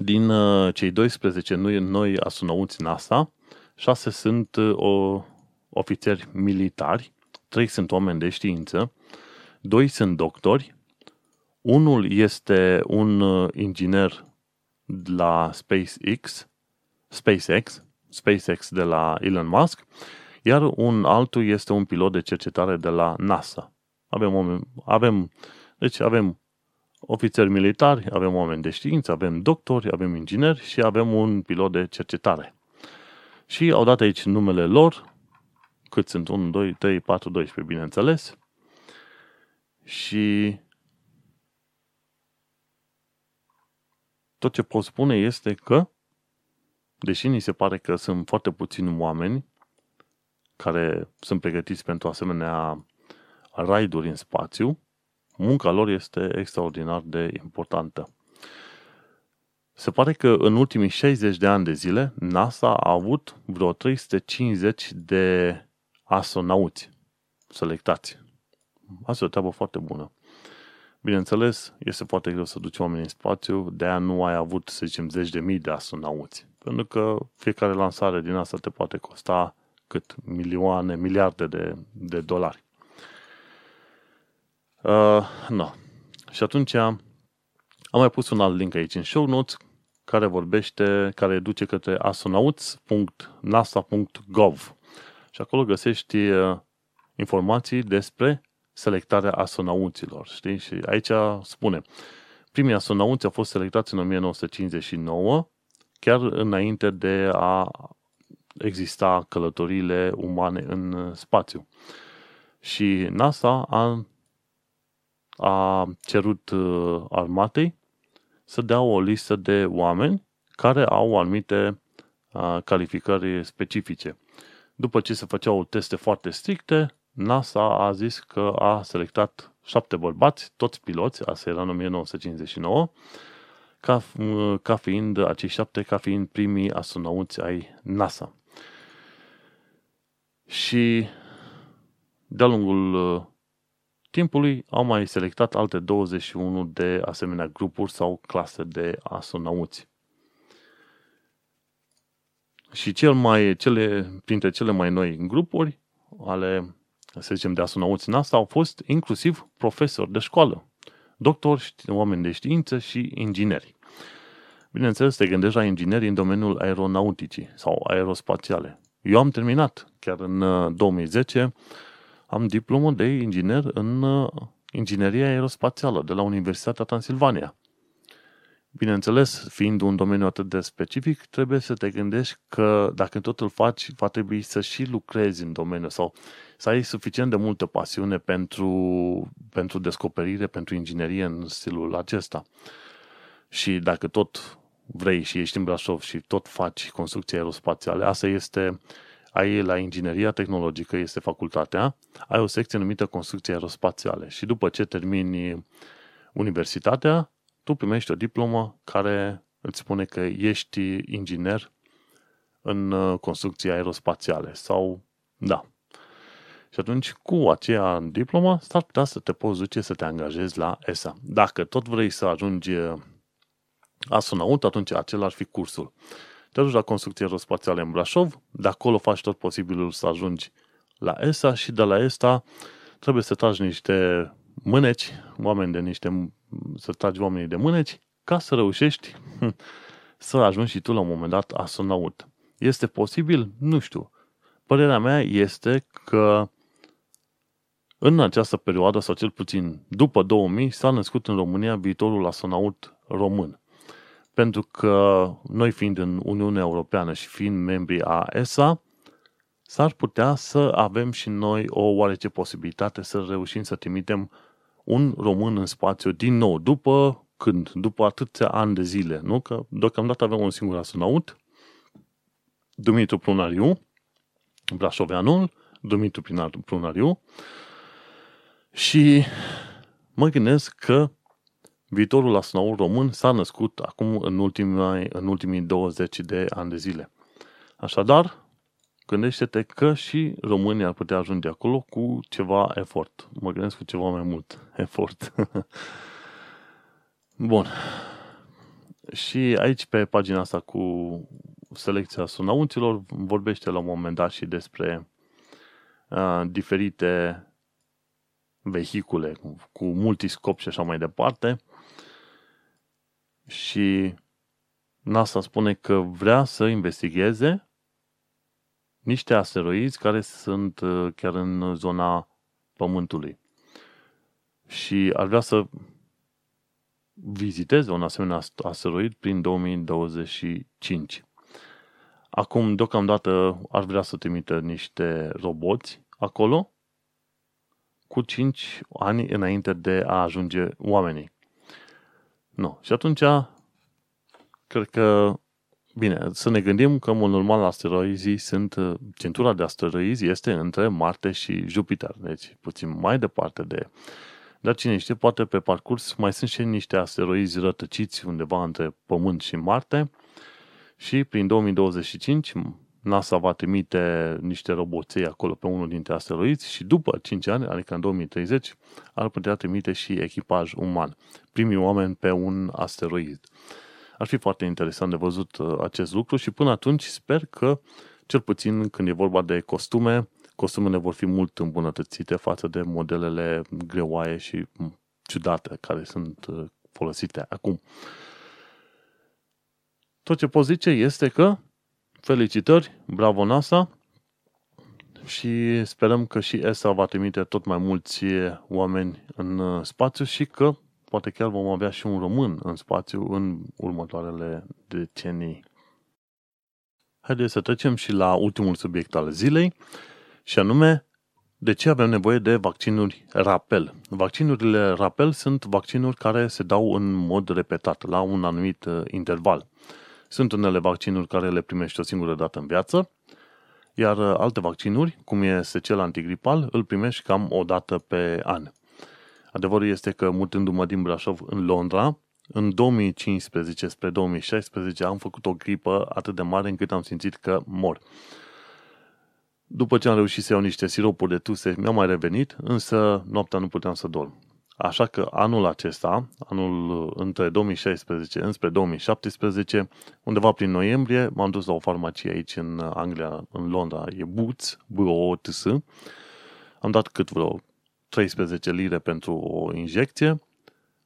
Speaker 1: Din uh, cei 12 noi, noi astronauți NASA, 6 sunt uh, o, ofițeri militari, 3 sunt oameni de știință, 2 sunt doctori, unul este un uh, inginer la SpaceX, SpaceX, SpaceX de la Elon Musk, iar un altul este un pilot de cercetare de la NASA. Avem, avem, deci avem ofițeri militari, avem oameni de știință, avem doctori, avem ingineri și avem un pilot de cercetare. Și au dat aici numele lor, cât sunt 1, 2, 3, 4, 12, bineînțeles. Și tot ce pot spune este că, deși ni se pare că sunt foarte puțini oameni care sunt pregătiți pentru asemenea raiduri în spațiu, munca lor este extraordinar de importantă. Se pare că în ultimii 60 de ani de zile, NASA a avut vreo 350 de astronauți selectați. Asta e o treabă foarte bună. Bineînțeles, este foarte greu să duci oamenii în spațiu, de aia nu ai avut, să zicem, zeci de mii de astronauți. Pentru că fiecare lansare din asta te poate costa cât? Milioane, miliarde de, de dolari. Uh, no. Și atunci am mai pus un alt link aici în show notes care vorbește, care duce către astronauts.nasa.gov și acolo găsești uh, informații despre selectarea astronauților, știi? Și aici spune, primii astronauți au fost selectați în 1959, chiar înainte de a exista călătorile umane în spațiu. Și NASA a a cerut uh, armatei să dea o listă de oameni care au anumite uh, calificări specifice. După ce se făceau teste foarte stricte, NASA a zis că a selectat șapte bărbați, toți piloți, asta era în 1959, ca, uh, ca fiind acei șapte, ca fiind primii astronauți ai NASA. Și de-a lungul uh, timpului au mai selectat alte 21 de asemenea grupuri sau clase de astronauți. Și cel mai, cele, printre cele mai noi grupuri ale, să zicem, de astronauți NASA au fost inclusiv profesori de școală, doctori, oameni de știință și ingineri. Bineînțeles, te gândești la ingineri în domeniul aeronauticii sau aerospațiale. Eu am terminat, chiar în 2010, uh, am diplomă de inginer în uh, ingineria aerospațială de la Universitatea Transilvania. Bineînțeles, fiind un domeniu atât de specific, trebuie să te gândești că dacă tot îl faci, va trebui să și lucrezi în domeniu sau să ai suficient de multă pasiune pentru, pentru descoperire, pentru inginerie în stilul acesta. Și dacă tot vrei și ești în Brașov și tot faci construcții aerospațiale, asta este, ai la ingineria tehnologică, este facultatea, ai o secție numită construcții aerospațiale și după ce termini universitatea, tu primești o diplomă care îți spune că ești inginer în uh, construcții aerospațiale sau, da. Și atunci, cu aceea diplomă, s-ar putea să te poți duce să te angajezi la ESA. Dacă tot vrei să ajungi uh, astronaut, atunci acela ar fi cursul. Te duci la construcții aerospațiale în Brașov, de acolo faci tot posibilul să ajungi la ESA și de la ESA trebuie să tragi niște mâneci, oameni de niște, să tragi oamenii de mâneci, ca să reușești să ajungi și tu la un moment dat astronaut. Este posibil? Nu știu. Părerea mea este că în această perioadă, sau cel puțin după 2000, s-a născut în România viitorul astronaut român. Pentru că noi fiind în Uniunea Europeană și fiind membri a ESA, s-ar putea să avem și noi o oarece posibilitate să reușim să trimitem un român în spațiu din nou, după când? După atâția ani de zile, nu? Că deocamdată avem un singur astronaut, Dumitru Prunariu, Brașoveanul, Dumitru Prunariu, și mă gândesc că viitorul astronaut român s-a născut acum în ultimii, în ultimii 20 de ani de zile. Așadar, gândește-te că și România ar putea ajunge acolo cu ceva efort. Mă gândesc cu ceva mai mult (laughs) efort. Bun. Și aici pe pagina asta cu selecția sunauților vorbește la un moment dat și despre uh, diferite vehicule cu, cu multiscop și așa mai departe. Și NASA spune că vrea să investigheze niște asteroizi care sunt uh, chiar în zona Pământului. Și ar vrea să viziteze un asemenea asteroid prin 2025. Acum, deocamdată, ar vrea să trimită niște roboți acolo cu 5 ani înainte de a ajunge oamenii. Nu. Și atunci, cred că Bine, să ne gândim că, în mod normal, asteroizii sunt, centura de asteroizi este între Marte și Jupiter, deci puțin mai departe de... Dar cine știe, poate pe parcurs mai sunt și niște asteroizi rătăciți undeva între Pământ și Marte și prin 2025 NASA va trimite niște roboței acolo pe unul dintre asteroizi și după 5 ani, adică în 2030, ar putea trimite și echipaj uman, primii oameni pe un asteroid. Ar fi foarte interesant de văzut uh, acest lucru și până atunci sper că, cel puțin când e vorba de costume, costumele vor fi mult îmbunătățite față de modelele greoaie și ciudate care sunt uh, folosite acum. Tot ce pot zice este că felicitări, bravo NASA și sperăm că și ESA va trimite tot mai mulți oameni în uh, spațiu și că poate chiar vom avea și un român în spațiu în următoarele decenii. Haideți să trecem și la ultimul subiect al zilei, și anume, de ce avem nevoie de vaccinuri rapel? Vaccinurile rapel sunt vaccinuri care se dau în mod repetat, la un anumit uh, interval. Sunt unele vaccinuri care le primești o singură dată în viață, iar uh, alte vaccinuri, cum este cel antigripal, îl primești cam o dată pe an. Adevărul este că mutându-mă din Brașov în Londra, în 2015 spre 2016 am făcut o gripă atât de mare încât am simțit că mor. După ce am reușit să iau niște siropuri de tuse, mi-au mai revenit, însă noaptea nu puteam să dorm. Așa că anul acesta, anul între 2016 înspre 2017, undeva prin noiembrie, m-am dus la o farmacie aici în Anglia, în Londra, e Boots, b o t s. Am dat cât vreo 13 lire pentru o injecție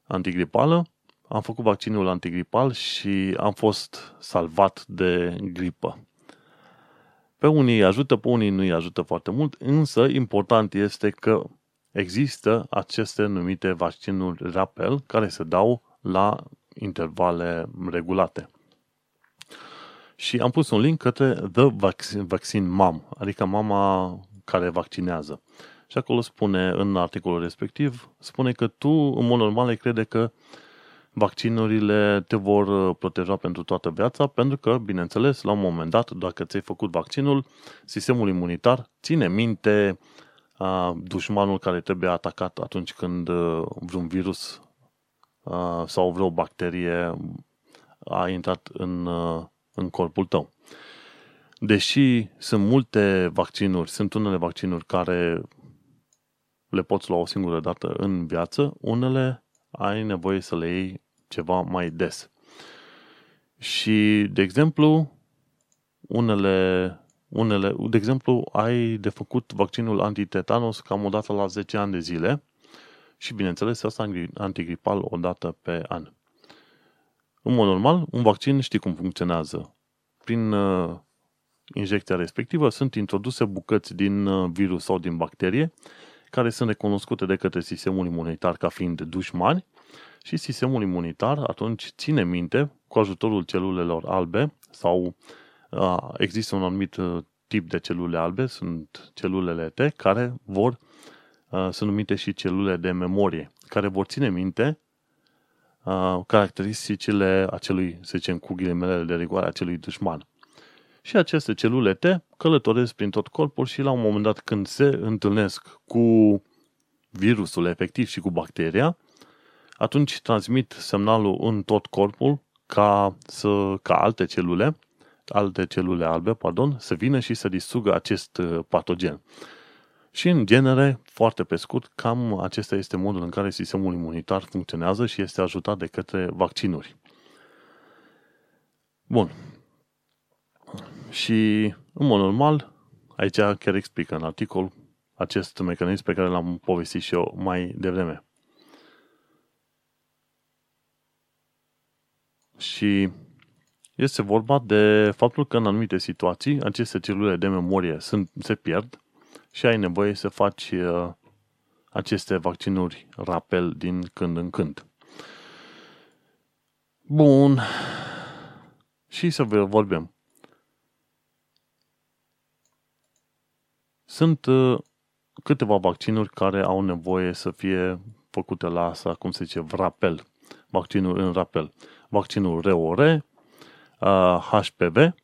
Speaker 1: antigripală, am făcut vaccinul antigripal și am fost salvat de gripă. Pe unii îi ajută, pe unii nu îi ajută foarte mult, însă important este că există aceste numite vaccinuri rapel care se dau la intervale regulate. Și am pus un link către The Vaccine, Vaccine Mom, adică mama care vaccinează. Și acolo spune, în articolul respectiv, spune că tu, în mod normal, îi crede că vaccinurile te vor uh, proteja pentru toată viața, pentru că, bineînțeles, la un moment dat, dacă ți-ai făcut vaccinul, sistemul imunitar ține minte a, dușmanul care trebuie atacat atunci când uh, vreun virus a, sau vreo bacterie a intrat în, în corpul tău. Deși sunt multe vaccinuri, sunt unele vaccinuri care le poți lua o singură dată în viață, unele ai nevoie să le iei ceva mai des. Și, de exemplu, unele, unele, de exemplu, ai de făcut vaccinul antitetanus cam o dată la 10 ani de zile și, bineînțeles, asta antigripal o dată pe an. În mod normal, un vaccin știi cum funcționează. Prin uh, injecția respectivă sunt introduse bucăți din uh, virus sau din bacterie care sunt recunoscute de către sistemul imunitar ca fiind dușmani și sistemul imunitar atunci ține minte cu ajutorul celulelor albe sau a, există un anumit tip de celule albe, sunt celulele T, care vor, a, sunt numite și celule de memorie, care vor ține minte a, caracteristicile acelui, să zicem, cu ghilimele de rigoare, acelui dușman. Și aceste celule T călătoresc prin tot corpul și la un moment dat când se întâlnesc cu virusul efectiv și cu bacteria, atunci transmit semnalul în tot corpul ca, să, ca alte celule, alte celule albe, pardon, să vină și să distrugă acest uh, patogen. Și în genere, foarte pe scurt, cam acesta este modul în care sistemul imunitar funcționează și este ajutat de către vaccinuri. Bun. Și, în mod normal, aici chiar explică în articol acest mecanism pe care l-am povestit și eu mai devreme. Și este vorba de faptul că în anumite situații aceste celule de memorie sunt, se pierd și ai nevoie să faci uh, aceste vaccinuri rapel din când în când. Bun. Și să vorbim. Sunt uh, câteva vaccinuri care au nevoie să fie făcute la asta, cum se zice, rapel. Vaccinul în rapel. Vaccinul ROR, HPV,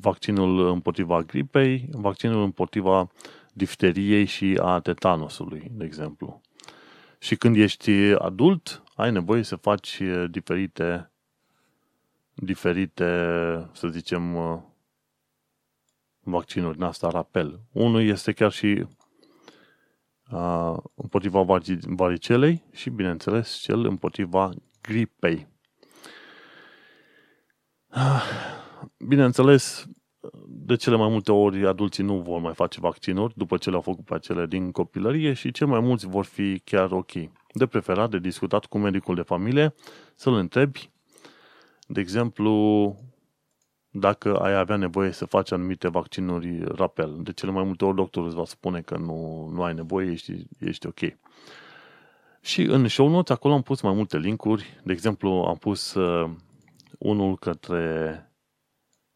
Speaker 1: vaccinul împotriva gripei, vaccinul împotriva difteriei și a tetanusului, de exemplu. Și când ești adult, ai nevoie să faci diferite, diferite, să zicem, vaccinuri din asta rapel. Unul este chiar și uh, împotriva varicelei și, bineînțeles, cel împotriva gripei. Uh, bineînțeles, de cele mai multe ori adulții nu vor mai face vaccinuri după ce le-au făcut pe acele din copilărie și cel mai mulți vor fi chiar ok. De preferat, de discutat cu medicul de familie, să-l întrebi, de exemplu, dacă ai avea nevoie să faci anumite vaccinuri rapel. De cele mai multe ori doctorul îți va spune că nu, nu ai nevoie, ești, ești ok. Și în show notes acolo am pus mai multe linkuri. De exemplu, am pus uh, unul către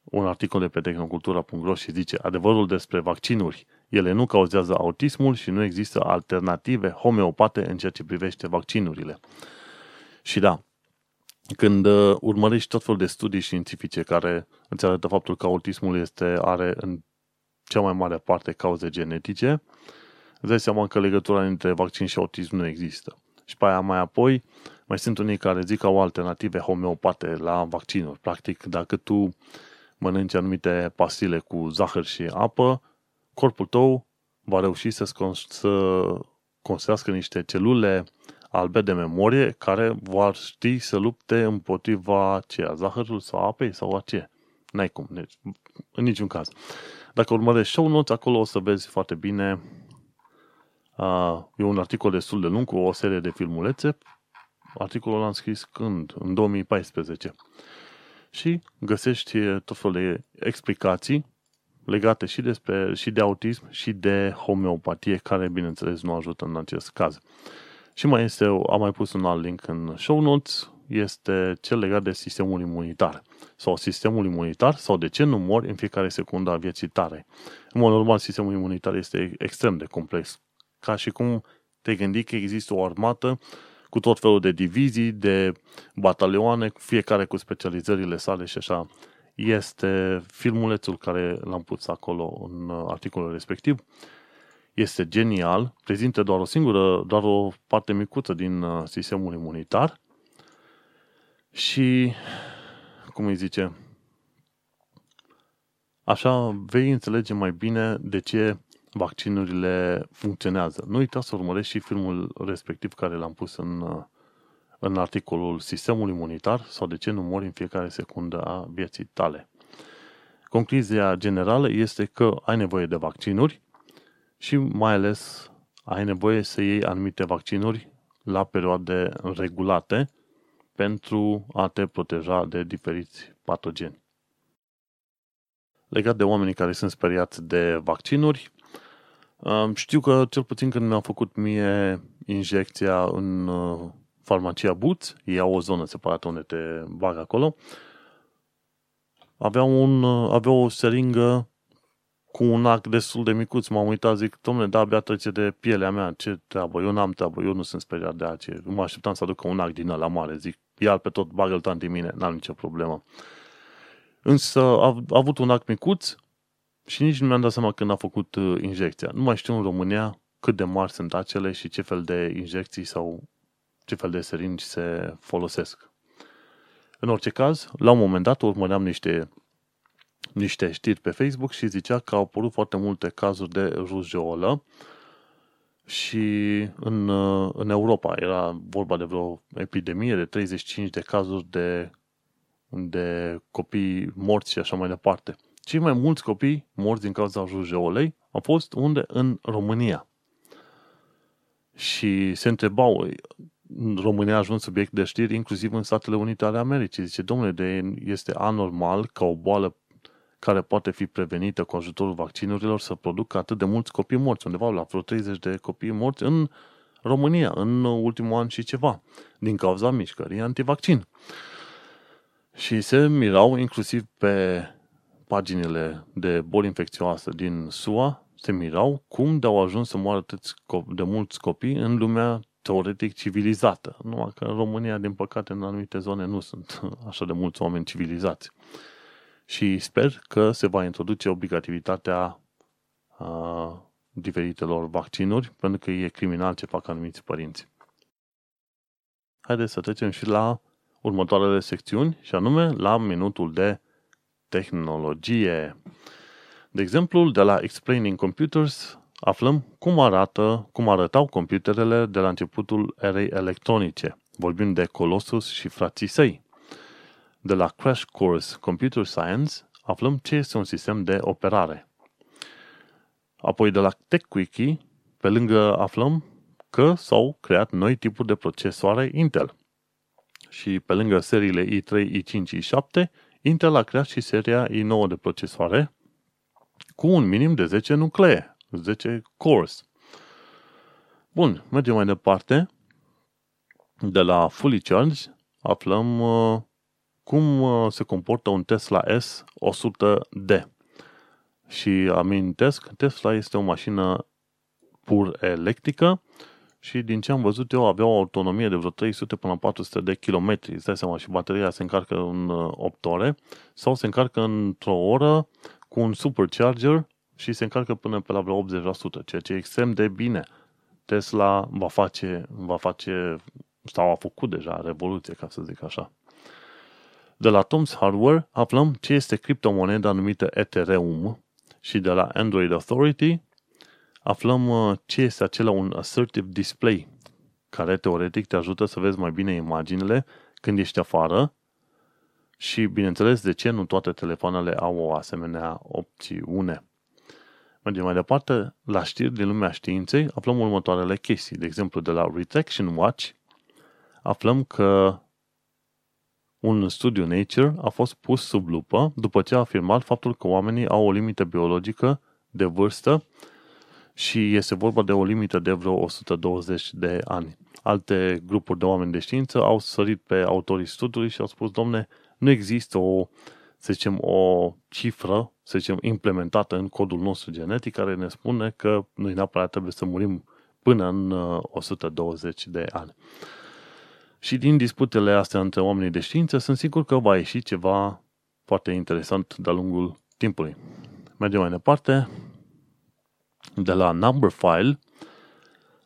Speaker 1: un articol de pe tehnocultura.ro și zice adevărul despre vaccinuri. Ele nu cauzează autismul și nu există alternative homeopate în ceea ce privește vaccinurile. Și da, când uh, urmărești tot felul de studii științifice care îți arată faptul că autismul este, are în cea mai mare parte cauze genetice, îți dai seama că legătura între vaccin și autism nu există. Și pe aia mai apoi mai sunt unii care zic că au alternative homeopate la vaccinuri. Practic, dacă tu mănânci anumite pastile cu zahăr și apă, corpul tău va reuși să, să construiască niște celule albe de memorie care vor ști să lupte împotriva ce a zahărului sau apei sau a ce. N-ai cum, deci, în niciun caz. Dacă urmărești show notes, acolo o să vezi foarte bine uh, e un articol destul de lung cu o serie de filmulețe. Articolul l-am scris când? În 2014. Și găsești tot felul de explicații legate și, despre, și de autism și de homeopatie, care, bineînțeles, nu ajută în acest caz. Și mai este, am mai pus un alt link în show notes, este cel legat de sistemul imunitar. Sau sistemul imunitar, sau de ce nu mori în fiecare secundă a vieții tare. În mod normal, sistemul imunitar este extrem de complex. Ca și cum te gândi că există o armată cu tot felul de divizii, de batalioane, fiecare cu specializările sale și așa. Este filmulețul care l-am pus acolo în articolul respectiv este genial, prezintă doar o singură, doar o parte micuță din uh, sistemul imunitar și, cum îi zice, așa vei înțelege mai bine de ce vaccinurile funcționează. Nu uita să urmărești și filmul respectiv care l-am pus în, uh, în articolul Sistemul imunitar sau de ce nu mori în fiecare secundă a vieții tale. Concluzia generală este că ai nevoie de vaccinuri și mai ales ai nevoie să iei anumite vaccinuri la perioade regulate pentru a te proteja de diferiți patogeni. Legat de oamenii care sunt speriați de vaccinuri, știu că cel puțin când mi-am făcut mie injecția în uh, farmacia Boots, ei au o zonă separată unde te bag acolo, avea, un, uh, avea o seringă cu un ac destul de micuț, m-am uitat, zic, domnule, da, abia trece de pielea mea, ce treabă, eu n-am treabă, eu nu sunt speriat de ace. Mă așteptam să aducă un ac din ăla mare, zic, iar pe tot, bagă-l în mine, n-am nicio problemă. Însă a, a avut un ac micuț și nici nu mi-am dat seama când a făcut uh, injecția. Nu mai știu în România cât de mari sunt acele și ce fel de injecții sau ce fel de seringi se folosesc. În orice caz, la un moment dat urmăream niște niște știri pe Facebook și zicea că au apărut foarte multe cazuri de rujeolă și în, în Europa era vorba de vreo epidemie de 35 de cazuri de, de copii morți și așa mai departe. Cei mai mulți copii morți din cauza rujeolei au fost unde? În România. Și se întrebau, în România a ajuns subiect de știri, inclusiv în Statele Unite ale Americii. Zice, domnule, de, este anormal ca o boală care poate fi prevenită cu ajutorul vaccinurilor să producă atât de mulți copii morți, undeva la vreo 30 de copii morți în România, în ultimul an și ceva, din cauza mișcării antivaccin. Și se mirau inclusiv pe paginile de boli infecțioase din SUA, se mirau cum de-au ajuns să moară atât de mulți copii în lumea teoretic civilizată. Numai că în România, din păcate, în anumite zone nu sunt (laughs) așa de mulți oameni civilizați și sper că se va introduce obligativitatea a, diferitelor vaccinuri, pentru că e criminal ce fac anumiți părinți. Haideți să trecem și la următoarele secțiuni, și anume la minutul de tehnologie. De exemplu, de la Explaining Computers aflăm cum arată, cum arătau computerele de la începutul erei electronice, vorbind de Colossus și frații săi de la Crash Course Computer Science aflăm ce este un sistem de operare. Apoi de la TechWiki, pe lângă aflăm că s-au creat noi tipuri de procesoare Intel. Și pe lângă seriile i3, i5, i7, Intel a creat și seria i9 de procesoare cu un minim de 10 nuclee, 10 cores. Bun, mergem mai departe. De la Fully Charged aflăm uh, cum uh, se comportă un Tesla S100D. Și amintesc, Tesla este o mașină pur electrică și din ce am văzut eu avea o autonomie de vreo 300 până la 400 de kilometri. Îți dai seama, și bateria se încarcă în 8 uh, ore sau se încarcă într-o oră cu un supercharger și se încarcă până pe la vreo 80%, ceea ce e extrem de bine. Tesla va face, va face sau a făcut deja revoluție, ca să zic așa. De la Tom's Hardware aflăm ce este criptomoneda numită Ethereum Și de la Android Authority aflăm uh, ce este acela un assertive display, care teoretic te ajută să vezi mai bine imaginile când ești afară și, bineînțeles, de ce nu toate telefoanele au o asemenea opțiune. Mergem mai departe, la știri din lumea științei, aflăm următoarele chestii. De exemplu, de la Retraction Watch, aflăm că un studiu Nature a fost pus sub lupă după ce a afirmat faptul că oamenii au o limită biologică de vârstă și este vorba de o limită de vreo 120 de ani. Alte grupuri de oameni de știință au sărit pe autorii studiului și au spus, domne, nu există o, să zicem, o cifră, să zicem, implementată în codul nostru genetic care ne spune că noi neapărat trebuie să murim până în 120 uh, de ani. Și din disputele astea între oamenii de știință sunt sigur că va ieși ceva foarte interesant de-a lungul timpului. Mergem mai departe. De la Number File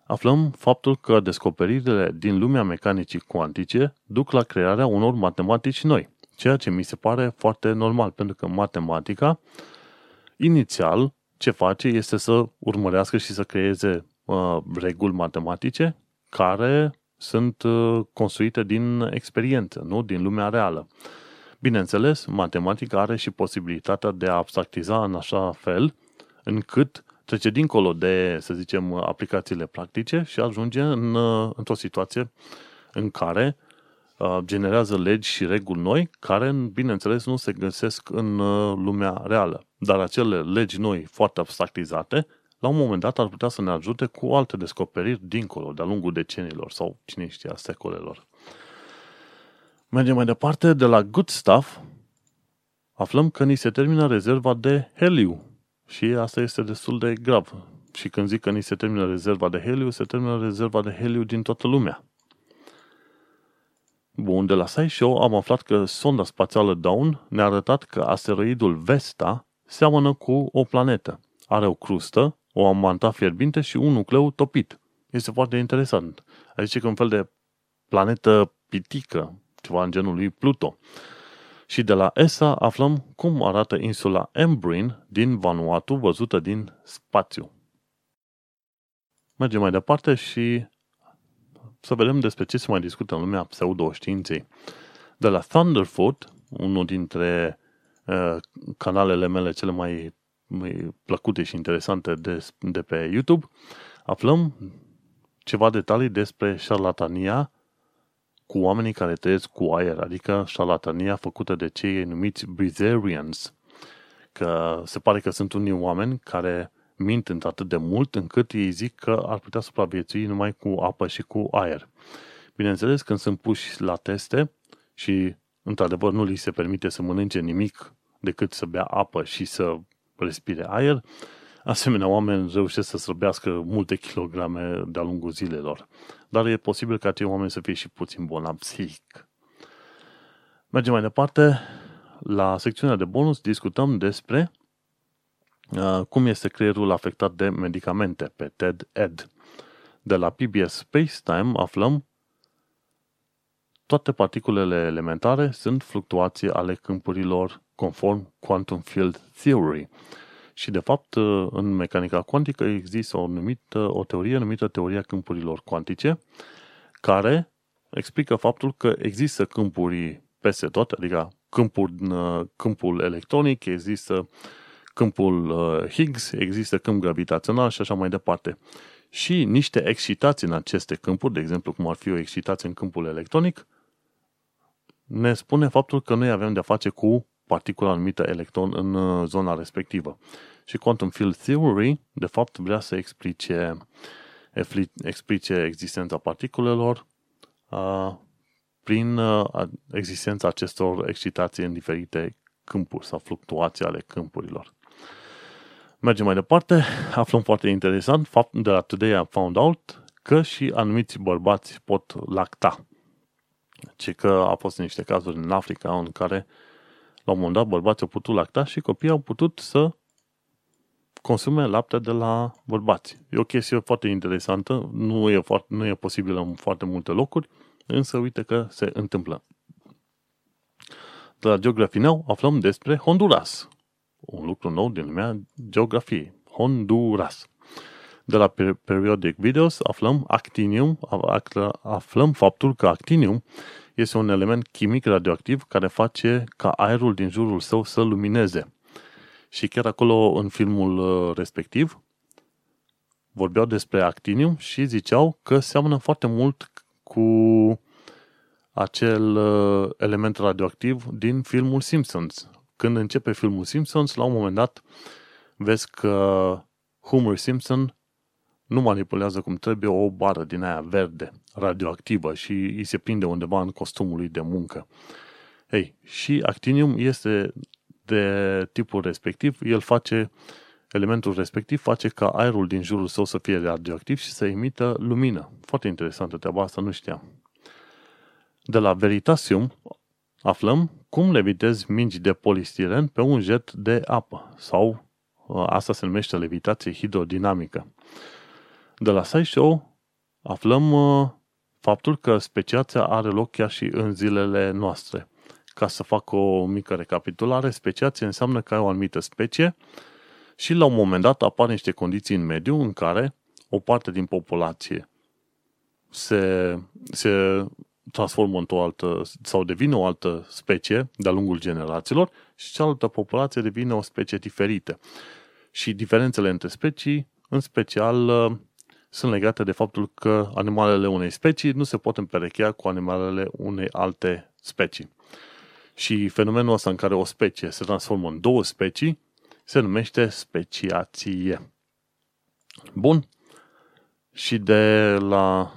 Speaker 1: aflăm faptul că descoperirile din lumea mecanicii cuantice duc la crearea unor matematici noi, ceea ce mi se pare foarte normal, pentru că matematica, inițial, ce face este să urmărească și să creeze uh, reguli matematice care sunt uh, construite din experiență, nu din lumea reală. Bineînțeles, matematica are și posibilitatea de a abstractiza în așa fel încât trece dincolo de, să zicem, aplicațiile practice și ajunge în, uh, într-o situație în care uh, generează legi și reguli noi care, bineînțeles, nu se găsesc în lumea reală. Dar acele legi noi, foarte abstractizate, la un moment dat ar putea să ne ajute cu alte descoperiri dincolo, de-a lungul decenilor sau cine știe, a secolelor. Mergem mai departe, de la Good Stuff aflăm că ni se termină rezerva de heliu și asta este destul de grav. Și când zic că ni se termină rezerva de heliu, se termină rezerva de heliu din toată lumea. Bun, de la SciShow am aflat că sonda spațială Dawn ne-a arătat că asteroidul Vesta seamănă cu o planetă. Are o crustă o amanta fierbinte și un nucleu topit. Este foarte interesant. Adică că un fel de planetă pitică, ceva în genul lui Pluto. Și de la ESA aflăm cum arată insula Embrin din Vanuatu, văzută din spațiu. Mergem mai departe și să vedem despre ce se mai discută în lumea pseudoștiinței. De la Thunderfoot, unul dintre uh, canalele mele cele mai plăcute și interesante de, de pe YouTube, aflăm ceva detalii despre șarlatania cu oamenii care trăiesc cu aer, adică șarlatania făcută de cei numiți breatharians. Că se pare că sunt unii oameni care mint atât de mult încât ei zic că ar putea supraviețui numai cu apă și cu aer. Bineînțeles, când sunt puși la teste și într-adevăr nu li se permite să mănânce nimic decât să bea apă și să respire aer, asemenea oameni reușesc să slăbească multe kilograme de-a lungul zilelor. Dar e posibil ca acei oameni să fie și puțin bolnavi psihic. Mergem mai departe. La secțiunea de bonus discutăm despre uh, cum este creierul afectat de medicamente pe TED-Ed. De la PBS Spacetime aflăm toate particulele elementare sunt fluctuații ale câmpurilor conform Quantum Field Theory. Și, de fapt, în mecanica cuantică există o, numită, o teorie numită teoria câmpurilor cuantice, care explică faptul că există câmpuri peste tot, adică câmpul, câmpul electronic, există câmpul uh, Higgs, există câmp gravitațional și așa mai departe. Și niște excitații în aceste câmpuri, de exemplu cum ar fi o excitație în câmpul electronic, ne spune faptul că noi avem de-a face cu particula numită electron în uh, zona respectivă. Și Quantum Field Theory, de fapt, vrea să explice, explice existența particulelor uh, prin uh, existența acestor excitații în diferite câmpuri sau fluctuații ale câmpurilor. Mergem mai departe, aflăm foarte interesant, fapt de la Today I found out că și anumiți bărbați pot lacta. Ce că a fost niște cazuri în Africa în care uh, la un moment dat, bărbații au putut lacta și copiii au putut să consume lapte de la bărbați. E o chestie foarte interesantă, nu e, foarte, nu e posibil în foarte multe locuri, însă uite că se întâmplă. De la Geography Now aflăm despre Honduras. un lucru nou din lumea geografiei. Honduras. De la Periodic Videos aflăm actinium, aflăm faptul că actinium este un element chimic radioactiv care face ca aerul din jurul său să lumineze. Și chiar acolo, în filmul uh, respectiv, vorbeau despre actinium și ziceau că seamănă foarte mult cu acel uh, element radioactiv din filmul Simpsons. Când începe filmul Simpsons, la un moment dat vezi că Homer Simpson nu manipulează cum trebuie o bară din aia verde, radioactivă și îi se prinde undeva în costumul lui de muncă. Ei, și actinium este de tipul respectiv, el face, elementul respectiv face ca aerul din jurul său să fie radioactiv și să emită lumină. Foarte interesantă treaba asta, nu știam. De la Veritasium aflăm cum levitezi mingi de polistiren pe un jet de apă sau uh, asta se numește levitație hidrodinamică. De la SciShow aflăm uh, faptul că speciația are loc chiar și în zilele noastre. Ca să fac o mică recapitulare, speciație înseamnă că ai o anumită specie și la un moment dat apar niște condiții în mediu în care o parte din populație se, se transformă într-o altă sau devine o altă specie de-a lungul generațiilor și cealaltă populație devine o specie diferită. Și diferențele între specii, în special, uh, sunt legate de faptul că animalele unei specii nu se pot împerechea cu animalele unei alte specii. Și fenomenul ăsta în care o specie se transformă în două specii se numește speciație. Bun. Și de la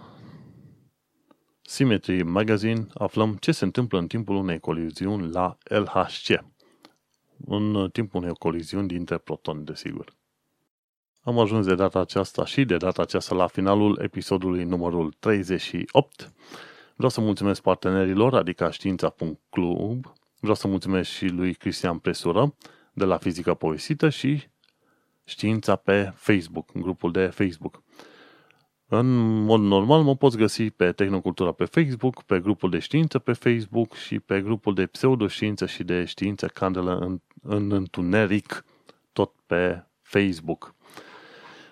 Speaker 1: Symmetry Magazine aflăm ce se întâmplă în timpul unei coliziuni la LHC. În timpul unei coliziuni dintre protoni, desigur. Am ajuns de data aceasta și de data aceasta la finalul episodului numărul 38. Vreau să mulțumesc partenerilor, adică știința.club. Vreau să mulțumesc și lui Cristian Presură de la Fizica Povestită și Știința pe Facebook, în grupul de Facebook. În mod normal mă poți găsi pe Tehnocultura pe Facebook, pe grupul de știință pe Facebook și pe grupul de pseudoștiință și de știință candelă în, în întuneric, tot pe Facebook.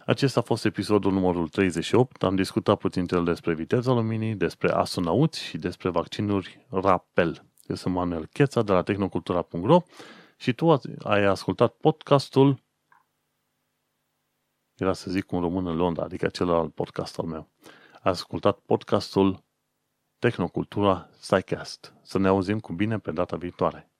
Speaker 1: Acesta a fost episodul numărul 38. Am discutat puțin despre viteza luminii, despre astronauți și despre vaccinuri Rapel. Eu sunt Manuel Cheța de la tehnocultura.ro și tu ați ascultat podcastul era să zic un român în Londra, adică celălalt podcast al meu. Ați ascultat podcastul Tehnocultura Psycast. Să ne auzim cu bine pe data viitoare.